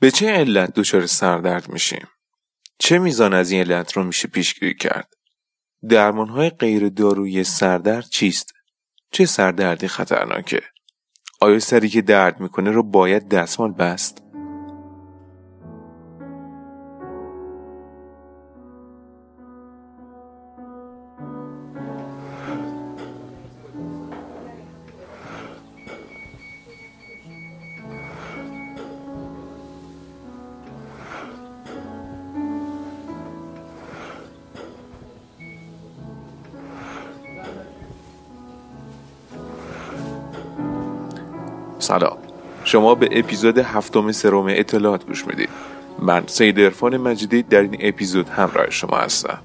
به چه علت دچار سردرد میشیم؟ چه میزان از این علت رو میشه پیشگیری کرد؟ درمانهای غیر دارویی سردرد چیست؟ چه سردردی خطرناکه؟ آیا سری که درد می‌کنه رو باید دستمال بست؟ سلام. شما به اپیزود هفتم سروم اطلاعات گوش می‌دید. من سید ارفان مجیدی در این اپیزود همراه شما هستم.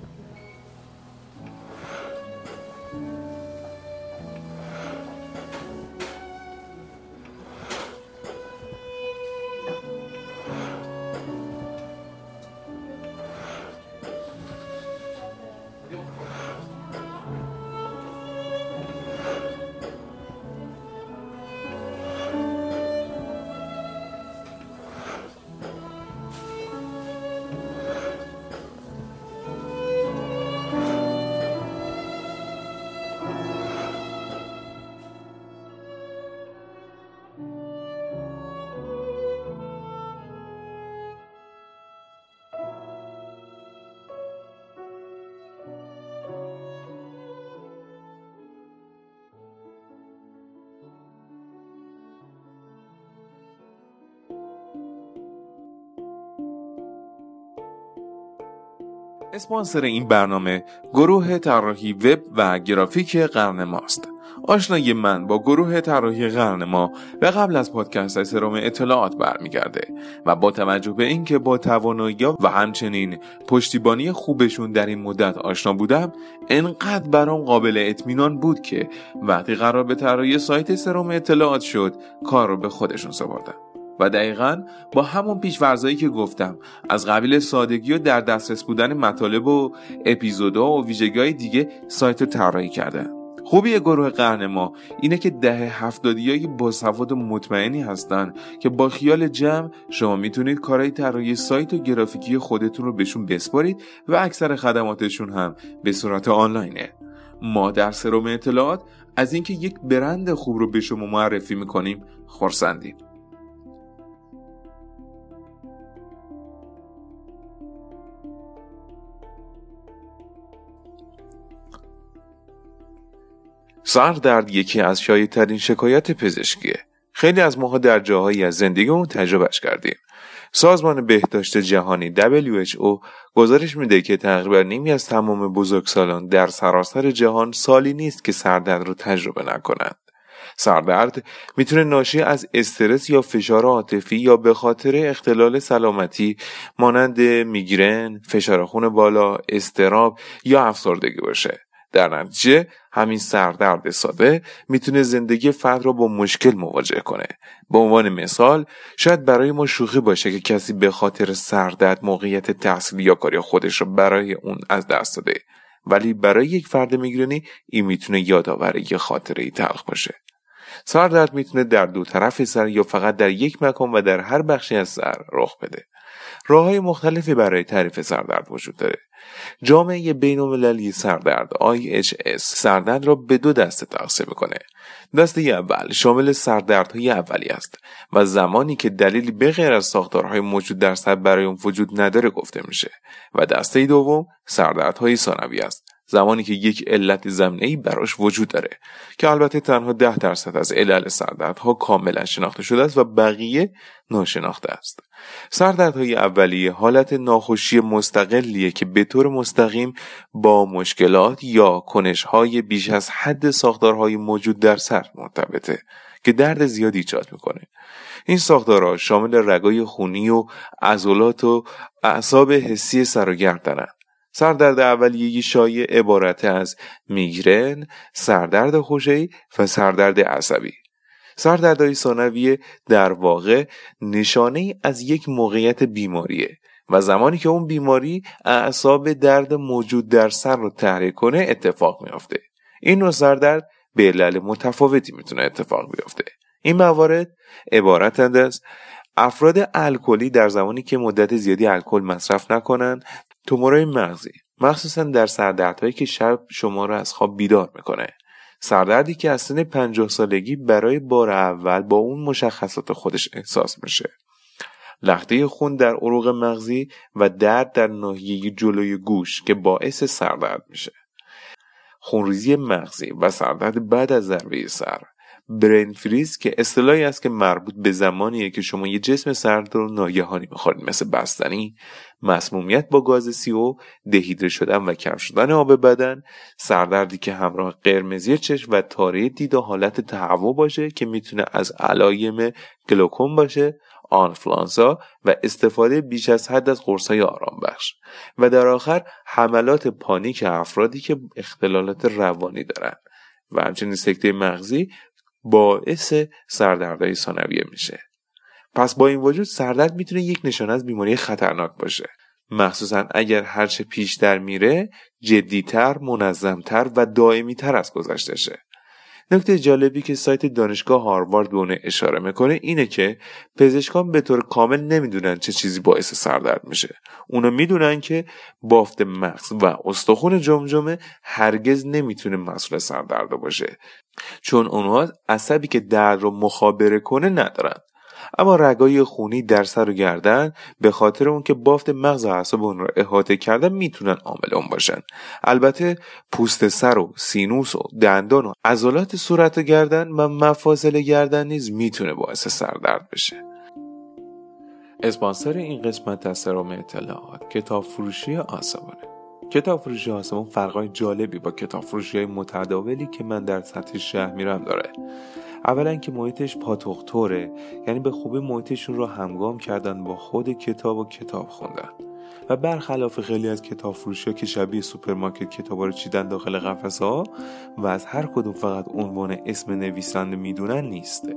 اسپانسر این برنامه گروه طراحی وب و گرافیک قرن ماست. آشنایی من با گروه طراحی قرن ما به قبل از پادکست سرام اطلاعات برمیگرده و با توجه به اینکه با توانایی و همچنین پشتیبانی خوبشون در این مدت آشنا بودم انقدر برام قابل اطمینان بود که وقتی قرار به طراحی سایت سرام اطلاعات شد کار رو به خودشون سپردم. و دقیقا با همون پیشورزایی که گفتم از قبیل سادگی و در دسترس بودن مطالب و اپیزودها و ویژگی های دیگه سایت رو طراحی کردن. خوبی گروه قرن ما اینه که دهه هفتادیایی با سواد مطمئنی هستن که با خیال جمع شما می‌تونید کارهای طراحی سایت و گرافیکی خودتون رو بهشون بسپارید و اکثر خدماتشون هم به صورت آنلاینه. ما در سروم اطلاعات از اینکه یک برند خوب رو به شما معرفی می‌کنیم خورسندیم سر درد یکی از ترین شکایت پزشکیه خیلی از ماها در جاهایی از زندگیمون تجربهش کردیم سازمان بهداشت جهانی WHO گزارش میده که تقریبا نیمی از تمام بزرگسالان در سراسر جهان سالی نیست که سردرد رو تجربه نکنند. سردرد می‌تونه ناشی از استرس یا فشار عاطفی یا به خاطر اختلال سلامتی مانند میگرن، فشار خون بالا، استراب یا افسردگی باشه. در نتیجه همین سردرد ساده می‌تونه زندگی فرد را با مشکل مواجه کنه. به عنوان مثال شاید برای ما شوخی باشه که کسی به خاطر سردرد موقعیت تحصیلی یا کاری خودش را برای اون از دست داده. ولی برای یک فرد میگرنی این می‌تونه یادآور یه خاطره تلخ باشه. سردرد می‌تونه در دو طرف سر یا فقط در یک مکان و در هر بخشی از سر رخ بده. راه های مختلفی برای تعریف سردرد وجود داره. جامعه بین المللی سردرد IHS سردرد را به دو دسته تقسیم می‌کنه. دسته اول شامل سردردهای اولی است و زمانی که دلیلی به غیر از ساختارهای موجود در سر برای اون وجود نداره گفته میشه. و دسته دوم سردردهای ثانوی است. زمانی که یک علت زمینه ای براش وجود داره که البته تنها ده درصد از علل سردردها کاملا شناخته شده است و بقیه ناشناخته است. سردردهای اولیه حالت ناخوشی مستقلیه که به طور مستقیم با مشکلات یا کنشهای بیش از حد ساختارهای موجود در سر مرتبطه که درد زیادی ایجاد می‌کنه. این ساختارها شامل رگای خونی و عضلات و اعصاب حسی سر و گردنند سردرد اولیه شایع عبارت از میگرن، سردرد خوشه‌ای و سردرد عصبی. سردردهای ثانویه در واقع نشانه از یک موقعیت بیماریه و زمانی که اون بیماری اعصاب درد موجود در سر رو تحریک کنه اتفاق میافته. این نوع سردرد به علل متفاوتی می‌تونه اتفاق بیفته. این موارد عبارتند از افراد الکلی در زمانی که مدت زیادی الکل مصرف نکنن تومورای مغزی مخصوصا در سردردهایی که شب شما را از خواب بیدار می‌کنه. سردردی که از سن پنجاه سالگی برای بار اول با اون مشخصات خودش احساس میشه. لخته خون در عروق مغزی و درد در ناحیه جلوی گوش که باعث سردرد میشه. خونریزی مغزی و سردرد بعد از ضربه سر. برین فریز که اصطلاحی است که مربوط به زمانیه که شما یه جسم سرد رو ناگهانی می‌خورید مثل بستنی مسمومیت با گاز سی او دهیدره شدن و کم شدن آب بدن سردردی که همراه قرمزی چشم و تاره دید و حالت تهوع باشه که می‌تونه از علایم گلوکوم باشه آنفلانزا و استفاده بیش از حد از قرصای آرام بخش. و در آخر حملات پانیک افرادی که اختلالات روانی دارن. و همچنین سکته مغزی باعث سردردهای ثانویه میشه. پس با این وجود سردرد می‌تونه یک نشانه از بیماری خطرناک باشه. مخصوصا اگر هرچه پیشتر میره جدیتر منظمتر و دائمیتر از گذشتشه نکته جالبی که سایت دانشگاه هاروارد به اونه اشاره می‌کنه اینه که پزشکان به طور کامل نمی‌دونن چه چیزی باعث سردرد میشه. اونا می‌دونن که بافت مغز و استخون جمجمه هرگز نمی‌تونه مسئول سردرد باشه. چون اونها عصبی که درد رو مخابره کنه ندارن. اما رگای خونی در سر و گردن به خاطر اون که بافت مغز و اعصاب اون رو احاطه کردن می‌تونن عامل اون باشن. البته پوست سر و سینوس و دندان و عضلات صورت و گردن و مفاصل گردن نیز می‌تونه باعث سردرد بشه. اسپانسر این قسمت از سرام اطلاعات کتاب فروشی آسمانه. کتاب فروشی آسمان فرقای جالبی با کتاب فروشی های متداولی که من در سطح شهر میرم داره. اولا که محیطش پاتوق‌طوره یعنی به خوبی محیطشون رو همگام کردن با خود کتاب و کتاب خوندن. و برخلاف خیلی از کتاب فروشی که شبیه سوپرمارکت کتابا رو چیدن داخل قفسه ها و از هر کدوم فقط عنوان اسم نویسنده می‌دونن نیسته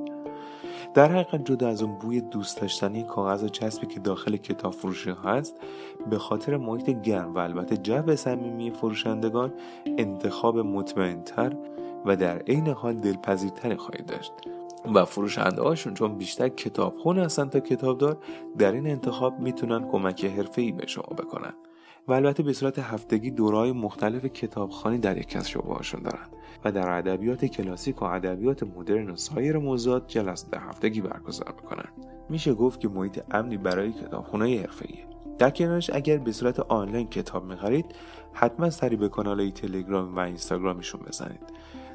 در حقیقت جدا از اون بوی دوست داشتنی کاغذ و چسبی که داخل کتاب فروشی هست به خاطر محیط گرم و البته جو صمیمی فروشندگان انتخاب مطمئنتر و در عین حال دلپذیرتری خواهید داشت. و فروشنده هاشون چون بیشتر کتابخون هستن تا کتابدار در این انتخاب می‌تونن کمک حرفه‌ای به شما بکنن. و البته به صورت هفتگی دورهای مختلف کتابخانی در یک از شعبه هاشون دارن. و در ادبیات کلاسیک و ادبیات مدرن و سایر موضوعات جلسات هفتگی برگزار می‌کنن. میشه گفت که محیط امنی برای کتابخونه حرفه‌ایه. در کنارش اگر به صورت آنلاین کتاب می‌خرید حتما سری به کانال تلگرام و اینستاگرامشون بزنید.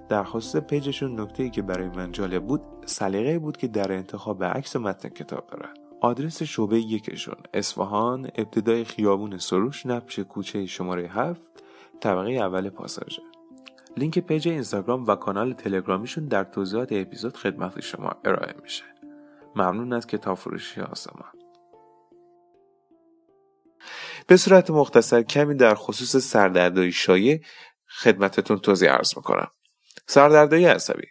در خصوص page شون نکته ای که برای من جالب بود سلیقه بود که در انتخاب عکس متن کتاب دارن. آدرس شعبه یکشون اصفهان ابتدای خیابون سروش نبش کوچه شماره هفت طبقه اول پاساژه لینک page اینستاگرام و کانال تلگرامیشون در توضیحات اپیزود خدمت شما ارائه میشه. ممنون از کتاب فروشی آسمان. به صورت مختصر کمی در خصوص سردردهای شایع خدمتتون توضیح عرض می‌کنم. سردردهای عصبی.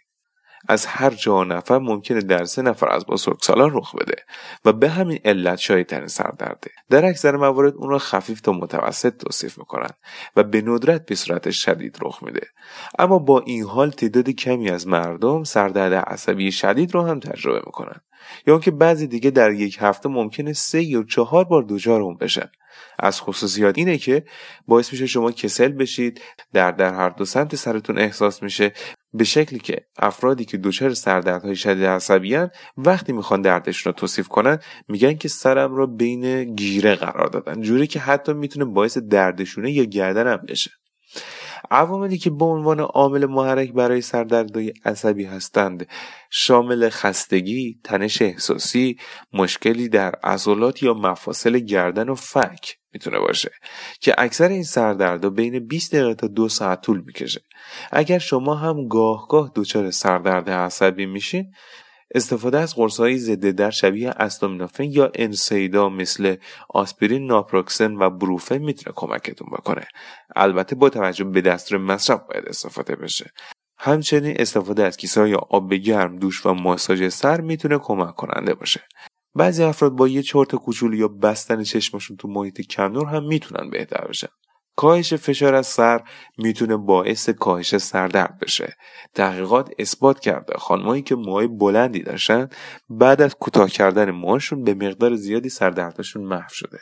از هر جا نفر ممکنه در سه نفر از بزرگسالان رخ بده و به همین علت شایدترین سردرده. در اکثر موارد اون را خفیف تا متوسط توصیف می‌کنن و به ندرت به صورت شدید رخ میده. اما با این حال تعداد کمی از مردم سردرد عصبی شدید رو هم تجربه می‌کنن. یا اینکه بعضی دیگه در یک هفته ممکنه سه یا چهار بار دچار اون بشن. از خصوصیات اینه که باعث میشه شما کسل بشید در در هر دو سمت سرتون احساس میشه. به شکلی که افرادی که دچار سردردهای شدید عصبی وقتی می‌خوان دردشون رو توصیف کنن میگن که سرم رو بین گیره قرار دادن. جوری که حتی می‌تونه باعث دردشونه یا گردن هم بشه. عواملی که به عنوان عامل محرک برای سردردهای عصبی هستند. شامل خستگی، تنش احساسی، مشکلی در عضلات یا مفاصل گردن و فک می‌تونه باشه که اکثر این سردردها بین 20 دقیقه تا دو ساعت طول می‌کشه. اگر شما هم گاه گاه دچار سردرد عصبی میشین استفاده از های ضد در شبیه استامینوفن یا انسیدا مثل آسپرین ناپروکسن و بروفن می‌تونه کمکتون بکنه. البته با توجه به دستور مصرف باید استفاده بشه. همچنین استفاده از کیسه های آب گرم دوش و ماساژ سر می‌تونه کمک کننده باشه. بعضی افراد با یه چرت کوچولو یا بستن چشمشون تو محیط کم نور هم می‌تونن بهتر بشن. کاهش فشار از سر می‌تونه باعث کاهش سردرد بشه. تحقیقات اثبات کرده. خانمایی که موهای بلندی داشتن بعد از کوتاه کردن موهاشون به مقدار زیادی سردردشون محو شده.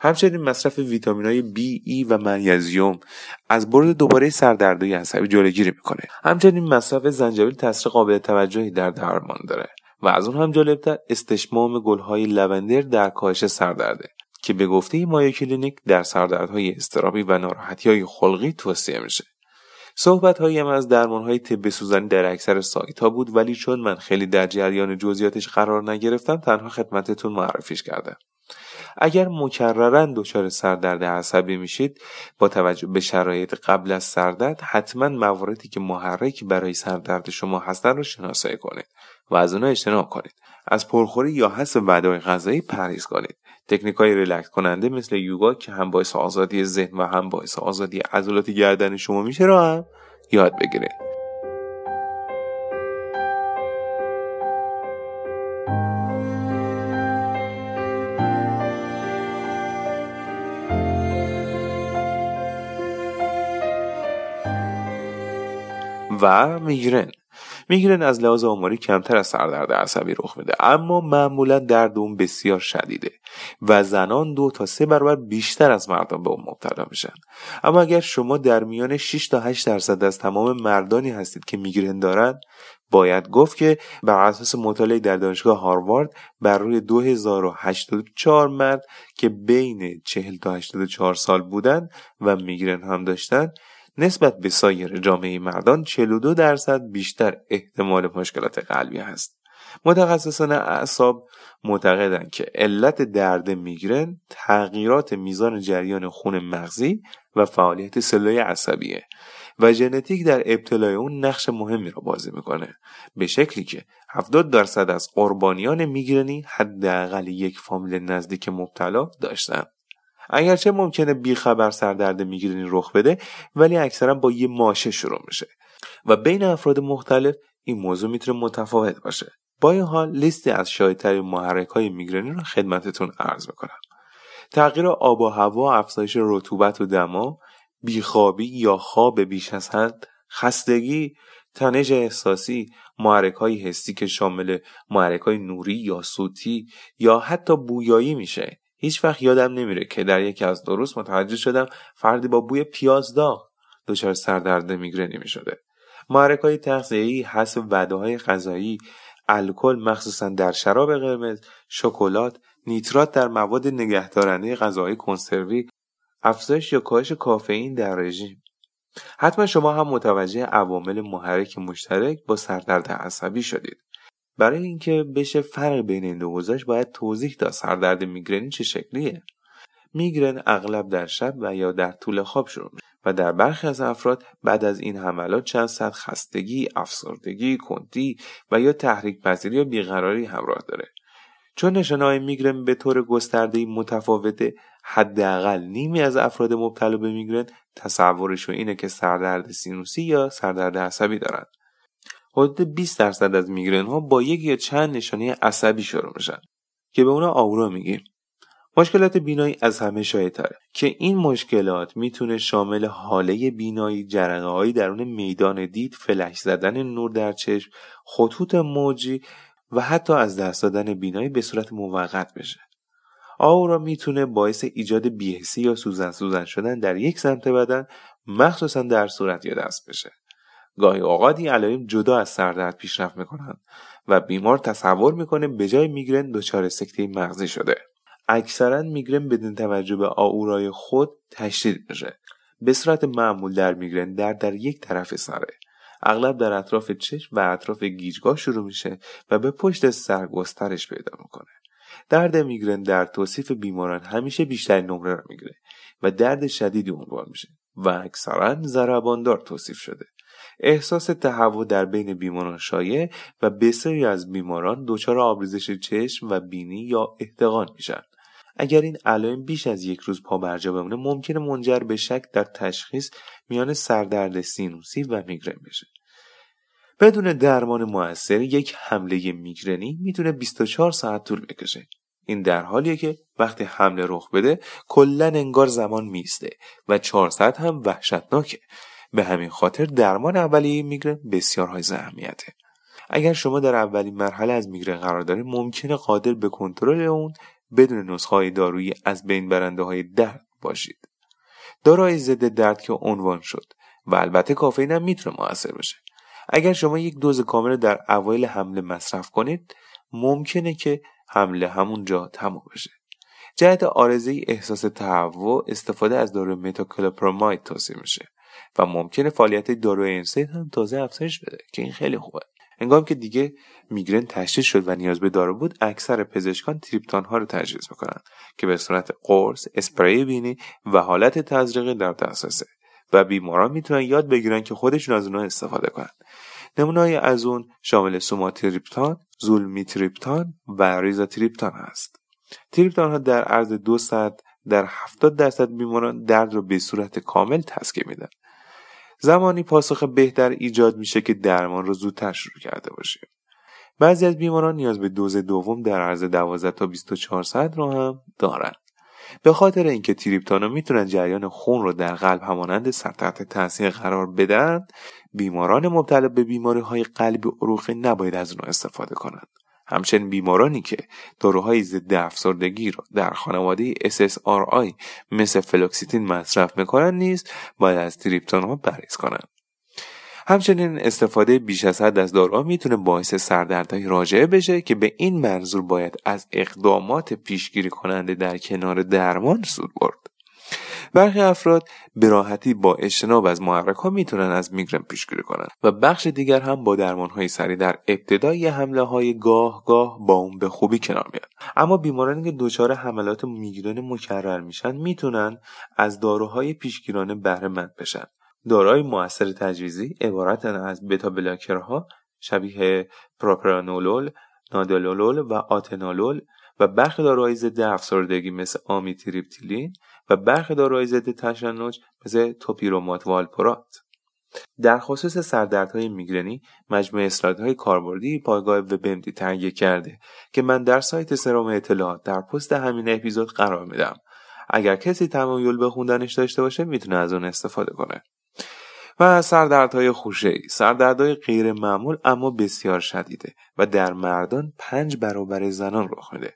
همچنین مصرف ویتامین های B, E و منیزیوم از برد دوباره سردردهای عصبی جلوگیری می‌کنه. همچنین مصرف زنجبیل تاثیر قابل توجهی در درمان داره و از اون هم جالبتر استشمام گلهای لوندر در کاهش سردرده. که به گفته مایو کلینیک در سردردهای استرابی و ناراحتی های خلقی توصیه میشه. صحبت هایم از درمان های طب سوزنی در اکثر سایت ها بود ولی چون من خیلی در جریان جزئیاتش قرار نگرفتم تنها خدمتتون معرفیش کردم. اگر مکررن دچار سردرد عصبی میشید با توجه به شرایط قبل از سردرد حتما مواردی که محرکی برای سردرد شما هستن رو شناسایی کنید و از اونها اجتناب کنید. از پرخوری یا حس وعدههای غذایی پرهیز کنید. تکنیک های ریلکس کننده مثل یوگا که هم باعث آزادی ذهن و هم باعث آزادی عضلات گردن شما میشه رو هم یاد بگیرید. و میگرن. میگرن از لحاظ آماری کمتر از سردرد عصبی رخ میده اما معمولا درد اون بسیار شدیده و زنان دو تا سه برابر بیشتر از مردان به اون مبتلا میشن. اما اگر شما در میان 6 تا 8 درصد از تمام مردانی هستید که میگرن دارن باید گفت که بر اساس مطالعه در دانشگاه هاروارد بر روی 2084 مرد که بین 40 تا 84 سال بودن و میگرن هم داشتن نسبت به سایر جامعه مردان 42 درصد بیشتر احتمال مشکلات قلبی هست. متخصصان اعصاب معتقدند که علت درد میگرن تغییرات میزان جریان خون مغزی و فعالیت سلول عصبیه و ژنتیک در ابتلای اون نقش مهمی را بازی می‌کنه به شکلی که 70 درصد از قربانیان میگرنی حداقل یک فامیل نزدیک مبتلا داشتن اگرچه ممکنه بیخبر سردرد میگرنی رخ بده ولی اکثرا با یه ماشه شروع میشه. و بین افراد مختلف این موضوع می‌تونه متفاوت باشه. با این حال لیستی از شایدترین محرک های میگرنی رو خدمتتون عرض می‌کنم. تغییر آب و هوا افزایش رطوبت و دما بیخوابی یا خواب بیش از حد خستگی تنش احساسی محرک های حسی که شامل محرک های نوری یا صوتی یا حتی بویایی میشه. هیچ وقت یادم نمیره که در یکی از دروس متوجه شدم فردی با بوی پیاز داغ دچار سردرد میگرنی می شده. محرک های تغذیه‌ای حس وعده های غذایی الکل مخصوصا در شراب قرمز شکلات نیترات در مواد نگهدارنده غذاهای کنسروی افزایش یا کاهش کافئین در رژیم حتما شما هم متوجه عوامل محرک مشترک با سردرد عصبی شدید برای اینکه بشه فرق بین این دو گذاشت باید توضیح داد سردرد میگرنی چه شکلیه میگرن اغلب در شب و یا در طول خواب شروع میشه و در برخی از افراد بعد از این حملات چند صد خستگی، افسردگی، کندی و یا تحریک پذیری یا بیقراری همراه داره. چون نشانه میگرن به طور گسترده متفاوته حداقل نیمی از افراد مبتلا به میگرن تصورشون اینه که سردرد سینوسی یا سردرد عصبی دارند. حدود 20 درصد از میگرن ها با یک یا چند نشانه عصبی شروع میشن که به اونا آورا میگیم. مشکلات بینایی از همه شایدتره که این مشکلات می‌تونه شامل حاله بینایی جرقههایی درون میدان دید فلش زدن نور در چشم خطوط موجی و حتی از دست دادن بینایی به صورت موقت بشه. آورا می‌تونه باعث ایجاد بیهسی یا سوزن سوزن شدن در یک سمت بدن مخصوصا در صورت یا دست بشه. گاهی اوقات این علائم جدا از سردرد پیشرفت می‌کنند و بیمار تصور می‌کنه به جای میگرن دچار سکته مغزی شده. اکثرا میگرن بدون توجه به آورای خود تشدید میشه. به صورت معمول در میگرن در در یک طرف سره. اغلب در اطراف چشم و اطراف گیجگاه شروع میشه و به پشت سر گسترش پیدا می‌کنه. درد میگرن در توصیف بیماران همیشه بیشتر نمره را می‌گیره و درد شدیدی عنوان میشه و اکثرا ضرباندار توصیف شده. احساس تهوع در بین بیماران شایع و بسیاری از بیماران دچار آبریزش چشم و بینی یا احتقان میشن. اگر این علائم بیش از یک روز پا برجا بمونه ممکنه منجر به شک در تشخیص میان سردرد سینوسی و میگرن بشه. بدون درمان موثر یک حمله میگرنی می‌تونه 24 ساعت طول بکشه. این در حالیه که وقتی حمله رخ بده کلا انگار زمان میسته و 400 هم وحشتناکه. به همین خاطر درمان اولیه میگرن بسیار های اهمیته اگر شما در اولین مرحله از میگرن قرار دارید ممکنه قادر به کنترل اون بدون نسخه های دارویی از بین برنده های درد باشید. داروهای ضد درد که عنوان شد و البته کافئین هم می‌تونه موثر بشه اگر شما یک دوز کامل در اوایل حمله مصرف کنید ممکنه که حمله همونجا تموم بشه. جهت آرزه احساس تهوع استفاده از داروی متاکلوپراماید توصیه میشه. و ممکنه فعالیت داروی انسید هم تازه افزایش بده که این خیلی خوبه هنگام که دیگه میگرن تشدید شد و نیاز به دارو بود اکثر پزشکان تریپتان ها رو تجویز می‌کنن که به صورت قرص اسپری بینی و حالت تزریقی در دسترسه و بیماران می‌تونن یاد بگیرن که خودشون از اونها استفاده کنن نمونه‌ای از اون شامل سوماتریپتان، زولمیتریپتان و ریزاتریپتان هست. تریپتان ها در عرض دو ساعت در 70 درصد بیماران درد رو به صورت کامل تسکیه میدن. زمانی پاسخ بهتر ایجاد میشه که درمان رو زودتر شروع کرده باشیم. بعضی از بیماران نیاز به دوز دوم در عرض 12 تا 24 ساعت رو هم دارن. به خاطر اینکه تریپتانا می‌تونن جریان خون رو در قلب همانند سر تاثیر قرار بدن بیماران مبتلا به بیماری های قلبی عروقی نباید از اون استفاده کنند همچنین بیمارانی که داروهای ضد افسردگی را در خانواده SSRI مثل فلوکستین مصرف می‌کنند نیز باید از تریپتان ها پرهیز کنند. همچنین استفاده بیش از حد از داروها می‌تونه باعث سردردهای راجعه بشه که به این منظور باید از اقدامات پیشگیری کننده در کنار درمان سود برد. برخی افراد به راحتی با اجتناب از محرک ها می‌تونن از میگرن پیشگیری کنند و بخش دیگر هم با درمان های سریع در ابتدای حمله های گاه گاه با اون به خوبی کنار میاد. اما بیمارانی که دچار حملات میگرن مکرر میشن می‌تونن از داروهای پیشگیرانه بهره مند بشن. داروهای موثر تجویزی عبارتن از بتا بلاکرها شبیه پروپرانولول، نادولول و آتنالول و برخی داروهای ضد افسردگی مثل آمیتریپتیلین و برخی داروهای ضد تشنج مثل توپیرومات والپورات در خصوص سردردهای میگرنی مجموعه های کاربردی پایگاه وبمدی تهیه کرده که من در سایت سرام اطلاعات در پست همین اپیزود قرار میدم. اگر کسی تمایل به خوندنش داشته باشه می‌تونه از اون استفاده کنه. و سردردهای خوشه‌ای سردردهای غیر معمول اما بسیار شدیده و در مردان پنج برابر زنان رخ میده.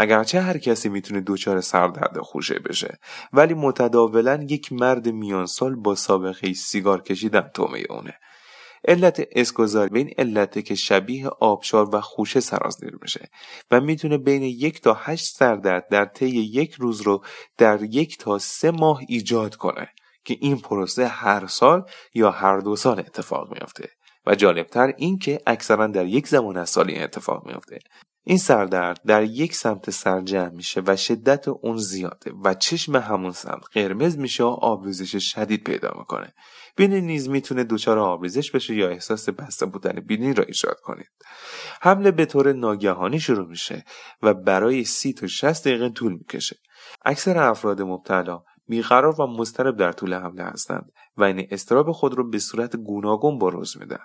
اگرچه هر کسی می‌تونه دچار سردرد خوشه بشه ولی متداولا یک مرد میان سال با سابقه سیگار کشیدن تومه اونه. علت اسکوزال به این علته که شبیه آبشار و خوشه سرازیر میشه و می‌تونه بین یک تا هشت سردرد در طی یک روز رو در یک تا سه ماه ایجاد کنه که این پروسه هر سال یا هر دو سال اتفاق میافته. و جالبتر این که اکثرا در یک زمان از سالی اتفاق میافته. این سردرد در یک سمت سر جمع میشه و شدت اون زیاده و چشم همون سمت قرمز میشه و آبریزش شدید پیدا می‌کنه. بینی نیز می‌تونه دچار آبریزش بشه یا احساس بسته بودن بینی را ایجاد کنید. حمله به طور ناگهانی شروع میشه و برای سی تا 60 دقیقه طول می‌کشه. اکثر افراد مبتلا بیقرار و مضطرب در طول حمله هستند و این استراب خود را به صورت گوناگون بروز میدن.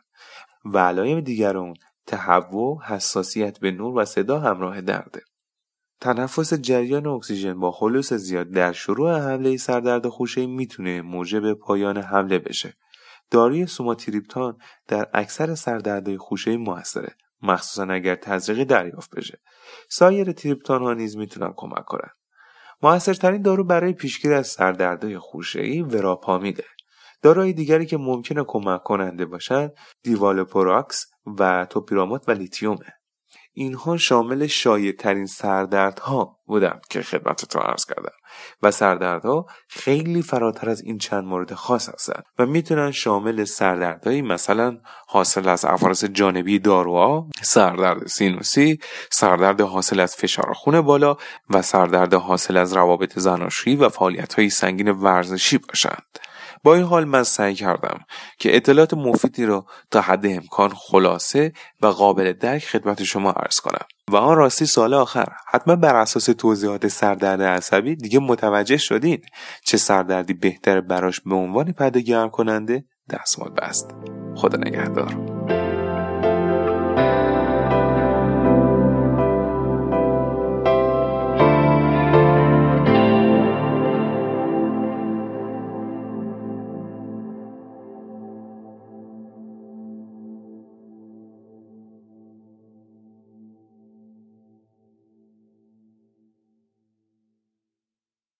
و علایم دیگر اون تهوع حساسیت به نور و صدا همراه درده. تنفس جریان اکسیژن با خلوص زیاد در شروع حمله سردرد خوشه می‌تونه موجب پایان حمله بشه. داروی سوماتریپتان در اکثر سردردهای خوشه موثره مخصوصا اگر تزریقی دریافت بشه. سایر تریپتان ها نیز می‌تونن کمک کنن. موثرترین دارو برای پیشگیری از سردردهای خوشه‌ای وراپامیده داروهای دیگری که ممکنه کمک کننده باشند دیوالپروکس و توپیرامات و لیتیومه. اینها شامل شایع ترین سردردها بودند که خدمتتون عرض کردم. و سردردها خیلی فراتر از این چند مورد خاص هستند و می‌تونن شامل سردردهایی مثلا حاصل از عوارض جانبی داروها سردرد سینوسی سردرد حاصل از فشار خون بالا و سردرد حاصل از روابط زناشویی و فعالیت های سنگین ورزشی باشند. با این حال من سعی کردم که اطلاعات مفیدی را تا حد امکان خلاصه و قابل درک خدمت شما عرض کنم. و آن راستی سال آخر حتما بر اساس توضیحات سردرد عصبی دیگه متوجه شدین چه سردردی بهتر براش به عنوان پده گرم کننده دستمال بست. خدا نگهدار.